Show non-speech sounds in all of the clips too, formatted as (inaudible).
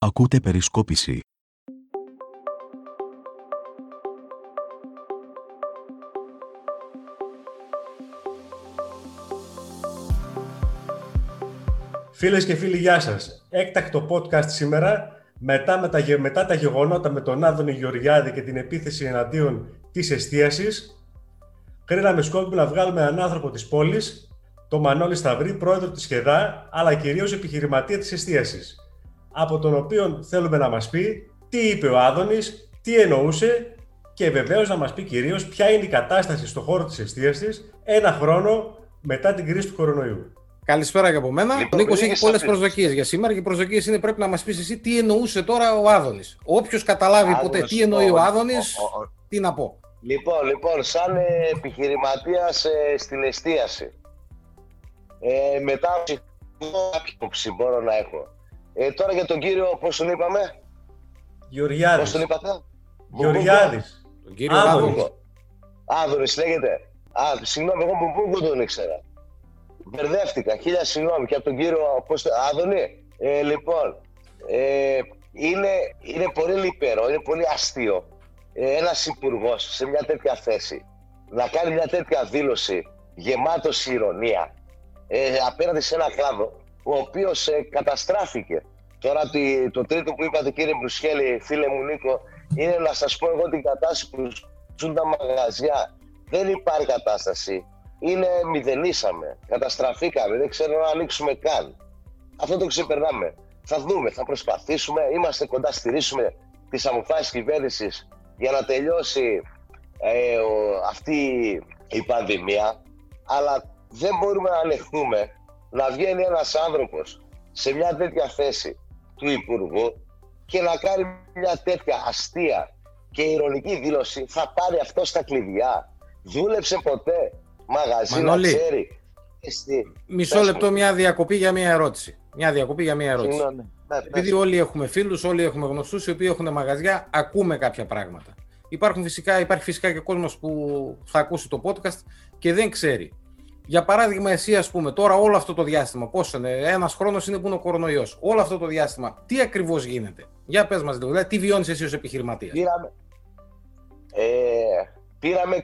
Ακούτε περισκόπηση. Φίλες και φίλοι, γεια σας. Έκτακτο podcast σήμερα, μετά, με τα, γε- μετά τα γεγονότα με τον Άδωνη Γεωργιάδη και την επίθεση εναντίον της εστίασης, κρίναμε σκόπιμο να βγάλουμε έναν άνθρωπο της πόλης, τον Μανώλη Σταυρή, πρόεδρο της ΧΕΔΑ, αλλά κυρίως επιχειρηματία της εστίασης, από τον οποίο θέλουμε να μας πει τι είπε ο Άδωνης, τι εννοούσε και βεβαίως να μας πει κυρίως ποια είναι η κατάσταση στον χώρο της εστίασης ένα χρόνο μετά την κρίση του κορονοϊού. Καλησπέρα και από μένα. Λοιπόν, ο Νίκος πριν έχει πολλές εισαγγελίες. προσδοκίες για σήμερα και οι προσδοκίες είναι πρέπει να μας πεις εσύ τι εννοούσε τώρα ο Άδωνης. Όποιος καταλάβει Άδωνης, ποτέ τι εννοεί ο ο- Άδωνης, ο- ο- τι να πω. Λοιπόν, λοιπόν, σαν ε, επιχειρηματίας ε, στην εστίαση, ε, μετά από κάποια άποψη μπορώ να έχω; Ε, τώρα για τον κύριο, πώς τον είπαμε, πώς Γεωργιάδης. τον είπατε, Γεωργιάδης. Τον κύριο Άδωνης. Άδωνη. Άδωνης λέγεται. Α, συγγνώμη, εγώ Μπουμπούγκο τον ήξερα. Μπερδεύτηκα, χίλια συγγνώμη και από τον κύριο πώς, το- Άδωνη. Ε, λοιπόν, ε, είναι, είναι πολύ λυπερό, είναι πολύ αστείο ε, ένας υπουργός σε μια τέτοια θέση να κάνει μια τέτοια δήλωση γεμάτος ηρωνία ε, απέναντι σε ένα κλάδο ο οποίος ε, καταστράφηκε. Τώρα το, το τρίτο που είπατε κύριε Μπρουσχέλη, φίλε μου Νίκο, είναι να σας πω εγώ την κατάσταση που ζουν τα μαγαζιά. Δεν υπάρχει κατάσταση. Είναι μηδενίσαμε, καταστραφήκαμε, δεν ξέρω να ανοίξουμε καν. Αυτό το ξεπερνάμε. Θα δούμε, θα προσπαθήσουμε, είμαστε κοντά, στηρίσουμε τις αποφάσεις κυβέρνησης για να τελειώσει ε, ο- αυτή η πανδημία, αλλά δεν μπορούμε να ανεχθούμε να βγαίνει ένας άνθρωπος σε μια τέτοια θέση του Υπουργού και να κάνει μια τέτοια αστεία και ηρωνική δήλωση θα πάρει αυτό στα κλειδιά. Δούλεψε ποτέ μαγαζί Μανώλη. να ξέρει. Ε, στη- Μισό Πες λεπτό, μου. μια διακοπή για μια ερώτηση. Μια διακοπή για μια ερώτηση. Συγγνώμη. Ναι, Επειδή πες. όλοι έχουμε φίλους, όλοι έχουμε γνωστούς οι οποίοι έχουν μαγαζιά, ακούμε κάποια πράγματα. Υπάρχουν φυσικά, υπάρχει φυσικά και κόσμος που θα ακούσει το podcast και δεν ξέρει. Για παράδειγμα, εσύ, ας πούμε, τώρα όλο αυτό το διάστημα, πώς είναι, ένας χρόνος είναι που είναι ο κορονοϊός. Όλο αυτό το διάστημα, τι ακριβώς γίνεται; Για πες μας λίγο, δηλαδή, τι βιώνεις εσύ ως επιχειρηματίας; Πήραμε, ε, πήραμε ε,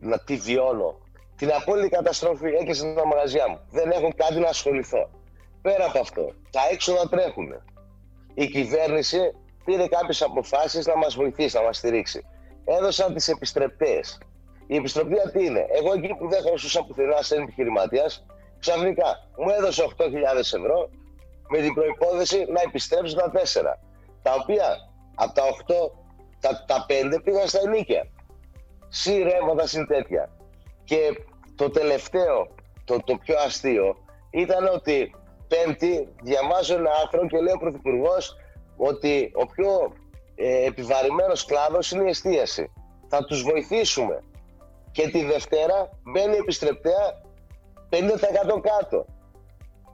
να τη βιώνω. Την απόλυτη καταστροφή έκαισαν τα μαγαζιά μου. Δεν έχουν κάτι να ασχοληθώ. Πέρα από αυτό, τα έξοδα τρέχουν. Η κυβέρνηση πήρε κάποιες αποφάσεις να μας βοηθήσει, να μας στηρίξει. Έδωσαν τις επιστρεπτές. Η επιστρεπτεία τι είναι. Εγώ εκεί που δεν χρωστούσα πουθενά σε επιχειρηματίας, ξαφνικά μου έδωσε 8.000 ευρώ με την προϋπόθεση να επιστρέψω τα 4. Τα οποία από τα 8, τα, τα 5 πήγαν στα ενίκια. Συ ρεύματα, συν τέτοια. Και το τελευταίο, το, το πιο αστείο, ήταν ότι Πέμπτη διαβάζω ένα άρθρο και λέει ο Πρωθυπουργός ότι ο πιο ε, επιβαρημένος κλάδος είναι η εστίαση. Θα τους βοηθήσουμε. Και τη Δευτέρα μπαίνει επιστρεπτέα 50% κάτω.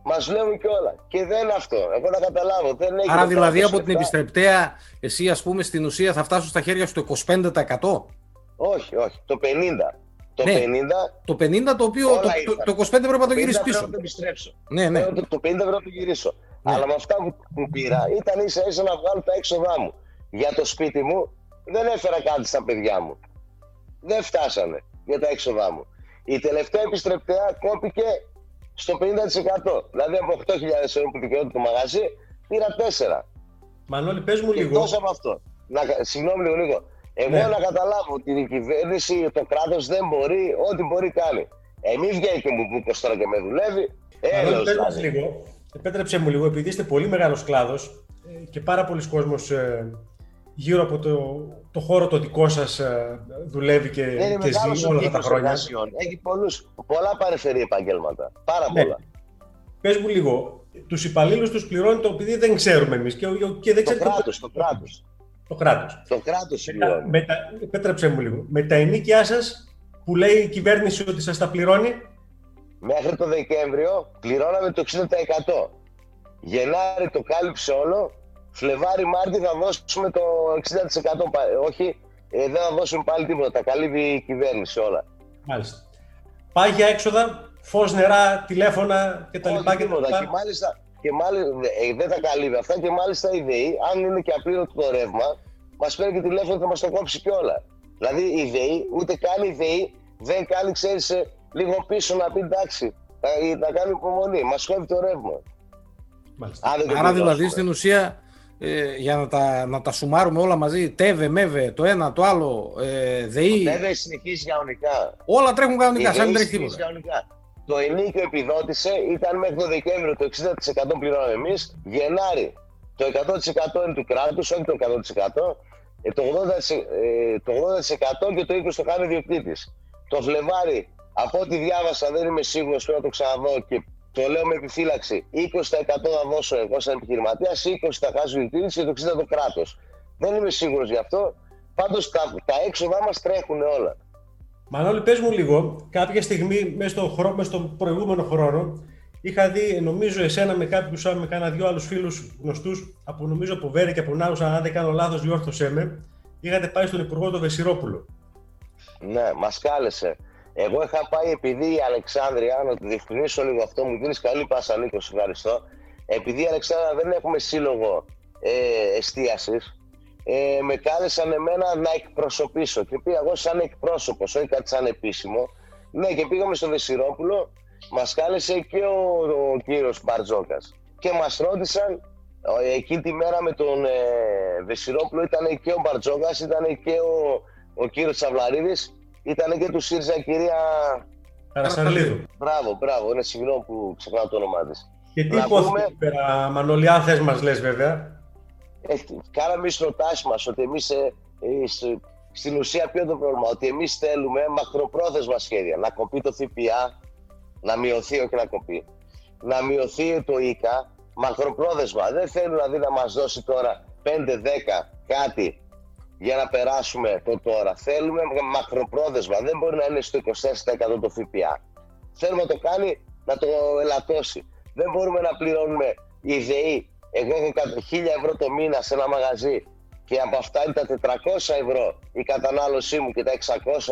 Μας βλέπουν και όλα. Και δεν είναι αυτό. Εγώ να καταλάβω. Δεν έχει Άρα, δηλαδή, από την λεφτά. επιστρεπτέα, εσύ, ας πούμε, στην ουσία θα φτάσουν στα χέρια σου το 25%. Όχι, όχι. Το 50. Το Ναι. 50 Το 50% το οποίο Όλα το, ήρθαν. το, το 25% πρέπει να το 50 γυρίσεις πρέπει πίσω. να το επιστρέψω. Ναι, ναι. Θέλω το, το 50 πρέπει να το γυρίσω. Ναι. Αλλά με αυτά που, που πήρα ήταν ίσα ίσα να βγάλω τα έξοδά μου. Για το σπίτι μου δεν έφερα κάτι στα παιδιά μου. Δεν φτάσανε για τα έξοδά μου. Η τελευταία επιστρεπτέα κόπηκε στο 50%. Δηλαδή από 8.000 ευρώ που δικαιώται το μαγαζί, πήρα 4. Μανώλη, πες μου Και λίγο. εκτός από αυτό. Να, συγγνώμη λίγο, λίγο. Εγώ Ναι. να καταλάβω ότι η κυβέρνηση, το κράτος δεν μπορεί, ό,τι μπορεί κάνει. Ε, μην βγαίνει και μου που τώρα και με δουλεύει. Μανώλη, Έλεος πες μας δηλαδή. λίγο. Επέτρεψε μου λίγο, επειδή είστε πολύ μεγάλος κλάδος ε, και πάρα πολλοί κόσμος ε, γύρω από το, το χώρο το δικό σας ε, δουλεύει και, Δεν είναι και μεγάλο ζει ο όλα αυτά τα κύκλος χρόνια. εργασιών. Έχει πολλούς, πολλά παρεφερή επαγγέλματα. Πάρα Ναι. πολλά. Πες μου λίγο, τους υπαλλήλους τους πληρώνει το επειδή δεν ξέρουμε εμείς και, και δεν Το ξέρει κράτος, το κράτος. το κράτος. Το κράτος Με τα, πληρώνει. με τα, επέτρεψε μου λίγο. Με τα ενίκια σας που λέει η κυβέρνηση ότι σας τα πληρώνει, Μέχρι το Δεκέμβριο πληρώναμε το 60%. Γενάρη το κάλυψε όλο. Φλεβάρι, Μάρτι θα δώσουμε το 60%. πα- Όχι, ε, δεν θα δώσουμε πάλι τίποτα. Τα καλύπτει η κυβέρνηση όλα. μάλιστα. Πάγια έξοδα, φως, νερά, τηλέφωνα κτλ. Όχι τίποτα. Και μάλιστα και μάλιστα ε, δεν τα καλύπτει αυτά και μάλιστα η ΔΕΗ, αν είναι και απλήρωτο το ρεύμα, μας παίρνει και τηλέφωνο και θα μας το κόψει κιόλα. Δηλαδή η ΔΕΗ, ούτε καν η ΔΕΗ δεν κάνει, ξέρεις, ε, λίγο πίσω να πει εντάξει, να κάνει υπομονή. Μας κόβει το ρεύμα. Άρα δηλαδή στην ουσία ε, για να τα, να τα σουμάρουμε όλα μαζί, ΤΕΒΕ, ΜΕΒΕ, το ένα, το άλλο, ε, ΔΕΗ. Το ΤΕΒΕ συνεχίζει κανονικά. Όλα τρέχουν κανονικά, σαν μην τρέχει τίποτα. Το ενίκιο επιδότησε, ήταν μέχρι το Δεκέμβριο το 60% πληρώναμε εμείς. Γενάρη το 100% είναι του κράτους, όχι το 100%. Ε, το 80%, ε, το 80% και το 20% το κάνει ο διοκτήτης. Το Φλεβάρι, από ό,τι διάβασα, δεν είμαι σίγουρος, πρέπει να το ξαναδώ και το λέω με επιφύλαξη. 20% θα δώσω εγώ σαν επιχειρηματία, 20% θα χάσει ο διοκτήτη και το 60% το κράτος. Δεν είμαι σίγουρος γι' αυτό. Πάντως τα, τα έξοδά μας τρέχουν όλα. Μανώλη, πες μου λίγο, κάποια στιγμή μέσα στον, χρόνο, μέσα στον προηγούμενο χρόνο είχα δει, νομίζω, εσένα με κάποιους με κάνα δυο άλλους φίλους γνωστούς από νομίζω από Βέρη και από Νάουσα, αν δεν κάνω λάθος, διόρθωσέ με, είχατε πάει στον Υπουργό τον Βεσιρόπουλο. Ναι, μας κάλεσε. Εγώ είχα πάει επειδή η Αλεξάνδρεια, να το διευκρινίσω λίγο αυτό, μου δίνεις καλή πάσα Νίκο, ευχαριστώ. Επειδή η Αλεξάνδρεια δεν έχουμε σύλλογο ε, εστίασης, ε, με κάλεσαν εμένα να εκπροσωπήσω. Και πήγα εγώ σαν εκπρόσωπος, όχι κάτι σαν επίσημο. Ναι, και πήγαμε στο Βεσιρόπουλο, μας κάλεσε και ο, ο κύριος Μπαρτζόκας. Και μας ρώτησαν, εκείνη τη μέρα με τον ε, Βεσιρόπουλο ήταν και ο Μπαρτζόκας, ήταν και ο, ο κύριος Τσαβλαρίδη, ήταν και του ΣΥΡΙΖΑ κυρία. Καρασαρλίδου. Μπράβο, μπράβο, είναι συγγνώμη που ξεχνάω το όνομά της. Και τι υπόθηκε πέρα, Μανώλη, αν θες μας λες βέβαια κάναμε προτάσει μας ότι εμείς ε, ε στην ουσία ποιο είναι το πρόβλημα, ότι εμείς θέλουμε μακροπρόθεσμα σχέδια. Να κοπεί το ΦΠΑ, να μειωθεί, όχι να κοπεί. Να μειωθεί το ΙΚΑ, μακροπρόθεσμα. Δεν θέλουν δηλαδή να μας δώσει τώρα 5-10 κάτι για να περάσουμε το τώρα. Θέλουμε μακροπρόθεσμα. Δεν μπορεί να είναι στο 24% το ΦΠΑ. Θέλουμε να το κάνει, να το ελαττώσει. Δεν μπορούμε να πληρώνουμε η ΔΕΗ εγώ έχω 1000 ευρώ το μήνα σε ένα μαγαζί και από αυτά είναι τα 400 ευρώ η κατανάλωσή μου και τα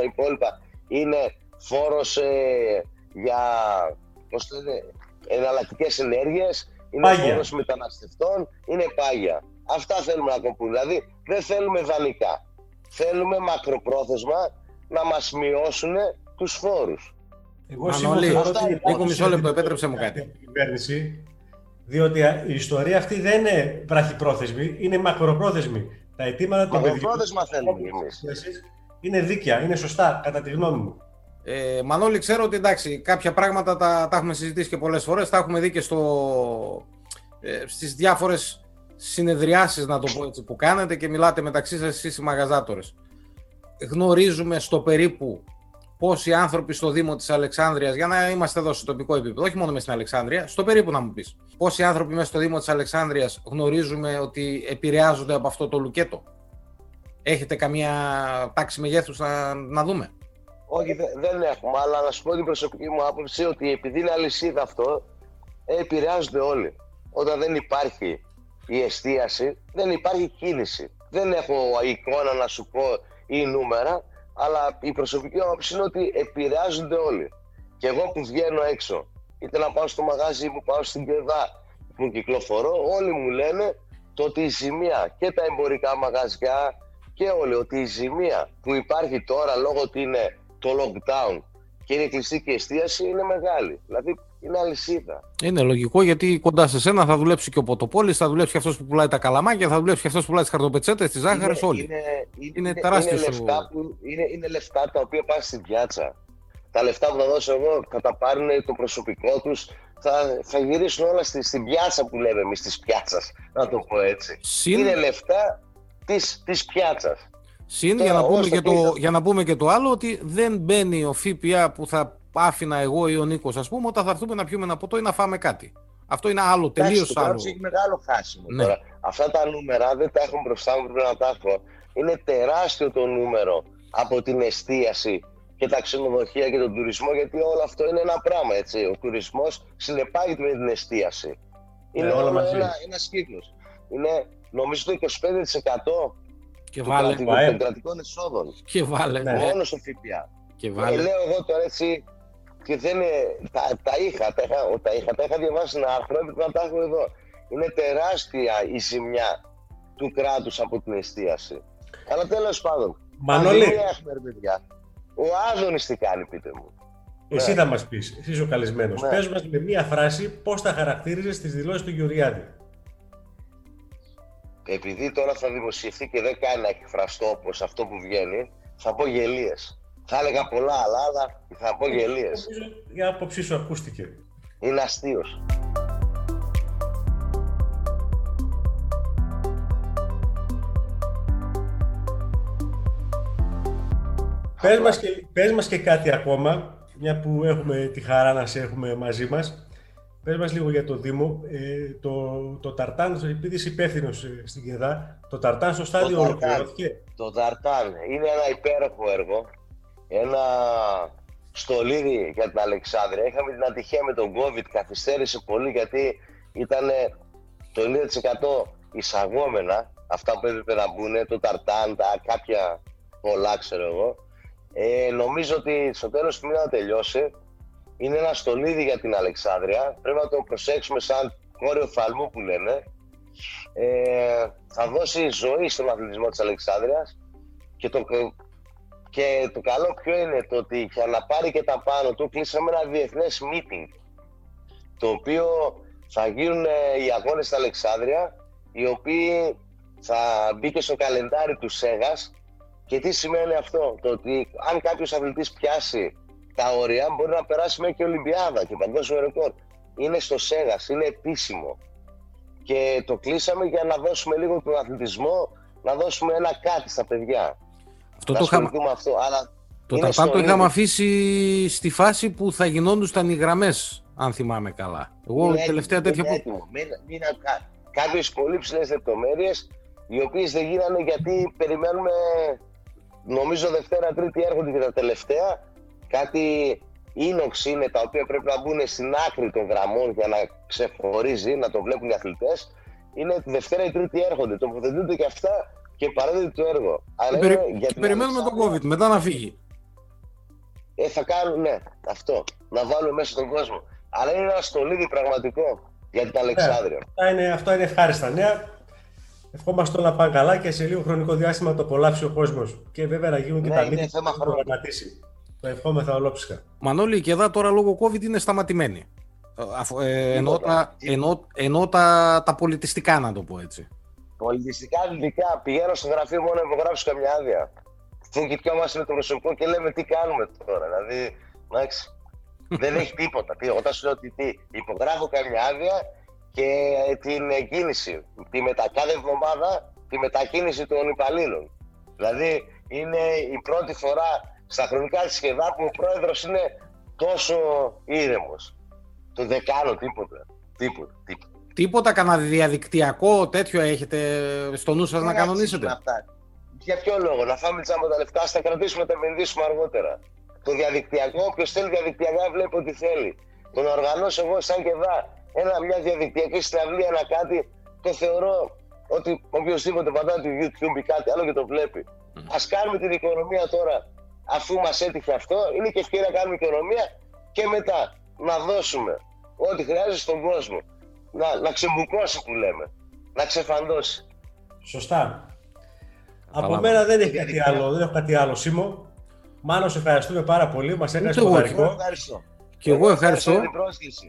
600 υπόλοιπα είναι φόρος ε, για πώς το λένε, εναλλακτικές ενέργειες, είναι πάγια. φόρος μεταναστευτών, είναι πάγια. Αυτά θέλουμε να κοπούν. Δηλαδή δεν θέλουμε δανεικά. Θέλουμε μακροπρόθεσμα να μας μειώσουν τους φόρους. Εγώ Μανώλη, λίγο μισό λεπτό, επέτρεψε μου κάτι. Κυβέρνηση διότι η ιστορία αυτή δεν είναι βραχυπρόθεσμη, είναι μακροπρόθεσμη. Τα αιτήματα των Μακροπρόθεσμα θέλουμε Είναι δίκαια, είναι σωστά, κατά τη γνώμη μου. Ε, Μανώλη, ξέρω ότι εντάξει, κάποια πράγματα τα, τα έχουμε συζητήσει και πολλές φορές, τα έχουμε δει και στο, ε, στις διάφορες συνεδριάσεις, να το πω έτσι, που κάνετε και μιλάτε μεταξύ σας εσείς οι μαγαζάτορες. Γνωρίζουμε στο περίπου πόσοι άνθρωποι στο Δήμο της Αλεξάνδρειας, για να είμαστε εδώ στο τοπικό επίπεδο, όχι μόνο μες στην Αλεξάνδρεια, στο περίπου να μου πεις. Πόσοι άνθρωποι μέσα στο Δήμο της Αλεξάνδρειας γνωρίζουμε ότι επηρεάζονται από αυτό το λουκέτο; Έχετε καμία τάξη μεγέθους να, να δούμε; Όχι, δεν έχουμε, αλλά να σου πω την προσωπική μου άποψη ότι επειδή είναι αλυσίδα αυτό, επηρεάζονται όλοι. Όταν δεν υπάρχει η εστίαση, δεν υπάρχει κίνηση. Δεν έχω εικόνα να σου πω ή νούμερα, αλλά η προσωπική άποψη είναι ότι επηρεάζονται όλοι. Και εγώ που βγαίνω έξω, είτε να πάω στο μαγάζι που πάω στην Κεδά, που κυκλοφορώ, όλοι μου λένε το ότι η ζημία και τα εμπορικά μαγαζιά και όλοι, ότι η ζημία που υπάρχει τώρα λόγω ότι είναι το lockdown και είναι κλειστή και εστίαση είναι μεγάλη. Δηλαδή είναι αλυσίδα. Είναι λογικό γιατί κοντά σε σένα θα δουλέψει και ο Ποτοπόλης, θα δουλέψει και αυτός που πουλάει τα καλαμάκια, θα δουλέψει και αυτός που πουλάει τις χαρτοπετσέτες, τις ζάχαρες, όλοι. Είναι, είναι, είναι τεράστιος. Είναι λεφτά, που, είναι, είναι λεφτά τα οποία πάνε στην πιάτσα. Τα λεφτά που θα δώσω εγώ θα τα πάρουν το προσωπικό τους, θα, θα γυρίσουν όλα στη, στην πιάτσα που λέμε εμείς, της πιάτσας, να το πω έτσι. Συν... Είναι λεφτά τη πιάτσας. Συν, για να, πούμε και το, για να πούμε και το άλλο, ότι δεν μπαίνει ο ΦΠΑ που θα άφηνα εγώ ή ο Νίκος, ας πούμε, όταν θα έρθουμε να πιούμε ένα ποτό ή να φάμε κάτι. Αυτό είναι άλλο, τελείως άλλο. Αυτό έχει μεγάλο χάσιμο. Ναι. Τώρα. Αυτά τα νούμερα δεν τα έχουν μπροστά μου, πρέπει να τα έχω. Είναι τεράστιο το νούμερο από την εστίαση και τα ξενοδοχεία και τον τουρισμό, γιατί όλο αυτό είναι ένα πράγμα. Έτσι. Ο τουρισμός συνεπάγεται με την εστίαση. Είναι ναι, όλο ένα, ένας κύκλος. Είναι νομίζω το 25% και βάλε, των κρατικών εσόδων. Και βάλε. Μόνο στο ΦΠΑ. Και βάλε. λέω εγώ τώρα έτσι και δεν είναι, τα, τα, είχα, τα, είχα, τα είχα, τα είχα διαβάσει ένα άρθρο, έπρεπε να τα έχω εδώ. Είναι τεράστια η ζημιά του κράτους από την εστίαση. Αλλά τέλος πάντων, Μανώλη. έχουμε, ρε παιδιά. Ο Άδωνης τι κάνει, πείτε μου. Εσύ Ναι. θα μας πεις, εσύ είσαι ο καλεσμένος. Ναι. Πες μας με μία φράση πώς θα χαρακτήριζες τις δηλώσεις του Γεωργιάδη. Επειδή τώρα θα δημοσιευθεί και δεν κάνει να εκφραστώ όπως αυτό που βγαίνει, θα πω γελίες. Θα έλεγα πολλά άλλα, αλλά θα πω γελίες. Νομίζω η άποψή σου ακούστηκε. Είναι αστείος. Πες μας, και, πες μας και κάτι ακόμα, μια που έχουμε τη χαρά να σε έχουμε μαζί μας. Πες μας λίγο για το Δήμο. Ε, το, το Ταρτάν, επειδή είσαι υπεύθυνος στην ΚΕΔΑ, το Ταρτάν στο στάδιο Ταρτάν. ολοκληρώθηκε. Το Ταρτάν είναι ένα υπέροχο έργο, ένα στολίδι για την Αλεξάνδρεια. Είχαμε την ατυχία με τον COVID, καθυστέρησε πολύ γιατί ήταν το 90% εισαγόμενα αυτά που έπρεπε να μπουν, το Ταρτάν, τα κάποια πολλά ξέρω εγώ. Ε, νομίζω ότι στο τέλος του μήνα θα τελειώσει. Είναι ένα στολίδι για την Αλεξάνδρεια. Πρέπει να το προσέξουμε σαν κόριο φαλμού που λένε. Ε, θα δώσει ζωή στον αθλητισμό της Αλεξάνδρειας και το, και το καλό ποιο είναι το ότι για να πάρει και τα πάνω του κλείσαμε ένα διεθνές meeting το οποίο θα γίνουν ε, οι αγώνες στην Αλεξάνδρεια οι οποίοι θα μπει και στο καλεντάρι του ΣΕΓΑΣ και τι σημαίνει αυτό, το ότι αν κάποιος αθλητής πιάσει τα όρια μπορεί να περάσει μέχρι και Ολυμπιάδα και παγκόσμιο ρεκόρ. Είναι στο ΣΕΓΑΣ, είναι επίσημο. Και το κλείσαμε για να δώσουμε λίγο τον αθλητισμό, να δώσουμε ένα κάτι στα παιδιά. Αυτό να το, είχαμε, ασχοληθούμε αυτό. Αλλά το είναι Ταρτάν το στο είχαμε ίδιο. αφήσει στη φάση που θα γινόντουσαν οι γραμμές, αν θυμάμαι καλά. Εγώ είναι τελευταία έτοιμο, τέτοια είναι που. έτοιμο. Μην, μην, Κάποιες πολύ ψηλές λεπτομέρειες, οι οποίες δεν γίνανε γιατί περιμένουμε, νομίζω Δευτέρα, Τρίτη έρχονται και τα τελευταία. Κάτι ίνοξ είναι τα οποία πρέπει να μπουν στην άκρη των γραμμών για να ξεχωρίζει, να το βλέπουν οι αθλητές. Είναι τη Δευτέρα ή Τρίτη έρχονται. Τοποθετούνται και αυτά και παραδίδει το έργο. Αλλά Περι- είναι για την Περιμένουμε τον Αλεξάνδρεια. COVID μετά να φύγει. Ε, θα κάνουν, ναι, αυτό. Να βάλουμε μέσα τον κόσμο. Αλλά είναι ένα στολίδι πραγματικό για την Αλεξάνδρεια. Αυτά είναι, αυτά είναι ευχάριστα νέα. Ευχόμαστε όλα να πάνε καλά και σε λίγο χρονικό διάστημα να το απολαύσει ο κόσμος. Και βέβαια να γίνουν και Ναι, τα είναι μύθια θέμα που έχουν χρόνου. προγραμματίσει. Το ευχόμεθα ολόψυχα. Μανώλη, και εδώ τώρα λόγω COVID είναι σταματημένη. Ε, αφ- ε, εννοώ Τίποτα. τα, εννοώ, εννοώ τα, τα πολιτιστικά, να το πω έτσι. Πολιτιστικά αθλητικά πηγαίνω στο γραφείο μόνο να υπογράψω καμιά άδεια. Φουγγιτιόμαστε με το προσωπικό και λέμε τι κάνουμε τώρα. Δηλαδή, εντάξει, (laughs) δεν έχει τίποτα. Τι, όταν σου λέω ότι τι, υπογράφω καμιά άδεια και ε, την ε, κίνηση. Τη μετα, κάθε εβδομάδα τη μετακίνηση των υπαλλήλων. Δηλαδή, είναι η πρώτη φορά στα χρονικά της σχεδά που ο πρόεδρος είναι τόσο ήρεμος. Το δεν κάνω τίποτα. Τίποτα. τίποτα. Τίποτα, κανένα διαδικτυακό τέτοιο έχετε στο νου σας να Δεν κανονίσετε; αξίζουν Αυτά. Για ποιο λόγο, να φάμε τσάμπα τα λεφτά, ας τα κρατήσουμε, τα επενδύσουμε αργότερα. Το διαδικτυακό, όποιος θέλει διαδικτυακά βλέπει ό,τι θέλει. Το να οργανώσω εγώ σαν και δά ένα, μια διαδικτυακή συναυλία, ένα κάτι, το θεωρώ ότι οποιοδήποτε πατάει το YouTube ή κάτι άλλο και το βλέπει. Μμμ. Ας κάνουμε την οικονομία τώρα, αφού μας έτυχε αυτό, είναι και ευκαιρία να κάνουμε οικονομία και μετά να δώσουμε ό,τι χρειάζεται στον κόσμο. Να, να ξεμπουκώσει που λέμε, να ξεφαντώσει. Σωστά. Από Καλά, μένα δεν έχει Διαδικτυακά. κάτι άλλο, δεν έχω κάτι άλλο, Σίμω. Μάνο, σε ευχαριστούμε πάρα πολύ. Μας έκανες Ούτε εγώ. ποδαρικό. Ευχαριστώ. Και εγώ ευχαριστώ. για την πρόσκληση.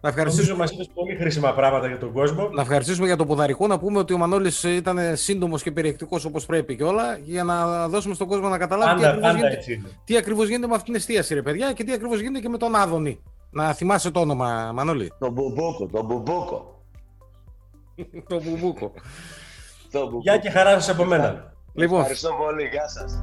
Να ευχαριστήσουμε, Νομίζω μας είπες πολύ χρήσιμα πράγματα για τον κόσμο. να ευχαριστήσουμε για το ποδαρικό. Να πούμε ότι ο Μανώλης ήταν σύντομος και περιεκτικός όπως πρέπει και όλα, για να δώσουμε στον κόσμο να καταλάβει τι Πάντα, ακριβώς, πάντα γίνεται, έτσι είναι. τι ακριβώς γίνεται με αυτήν την εστίαση, ρε παιδιά, και τι ακριβώς γίνεται και με τον Άδωνη. Να θυμάσαι το όνομα, Μανώλη. Το μπουμπούκο, το μπουμπούκο. (laughs) το μπουμπούκο. Το μπουμπούκο. Γεια και χαρά σας από μένα. Λοιπόν, Ευχαριστώ πολύ, γεια σας.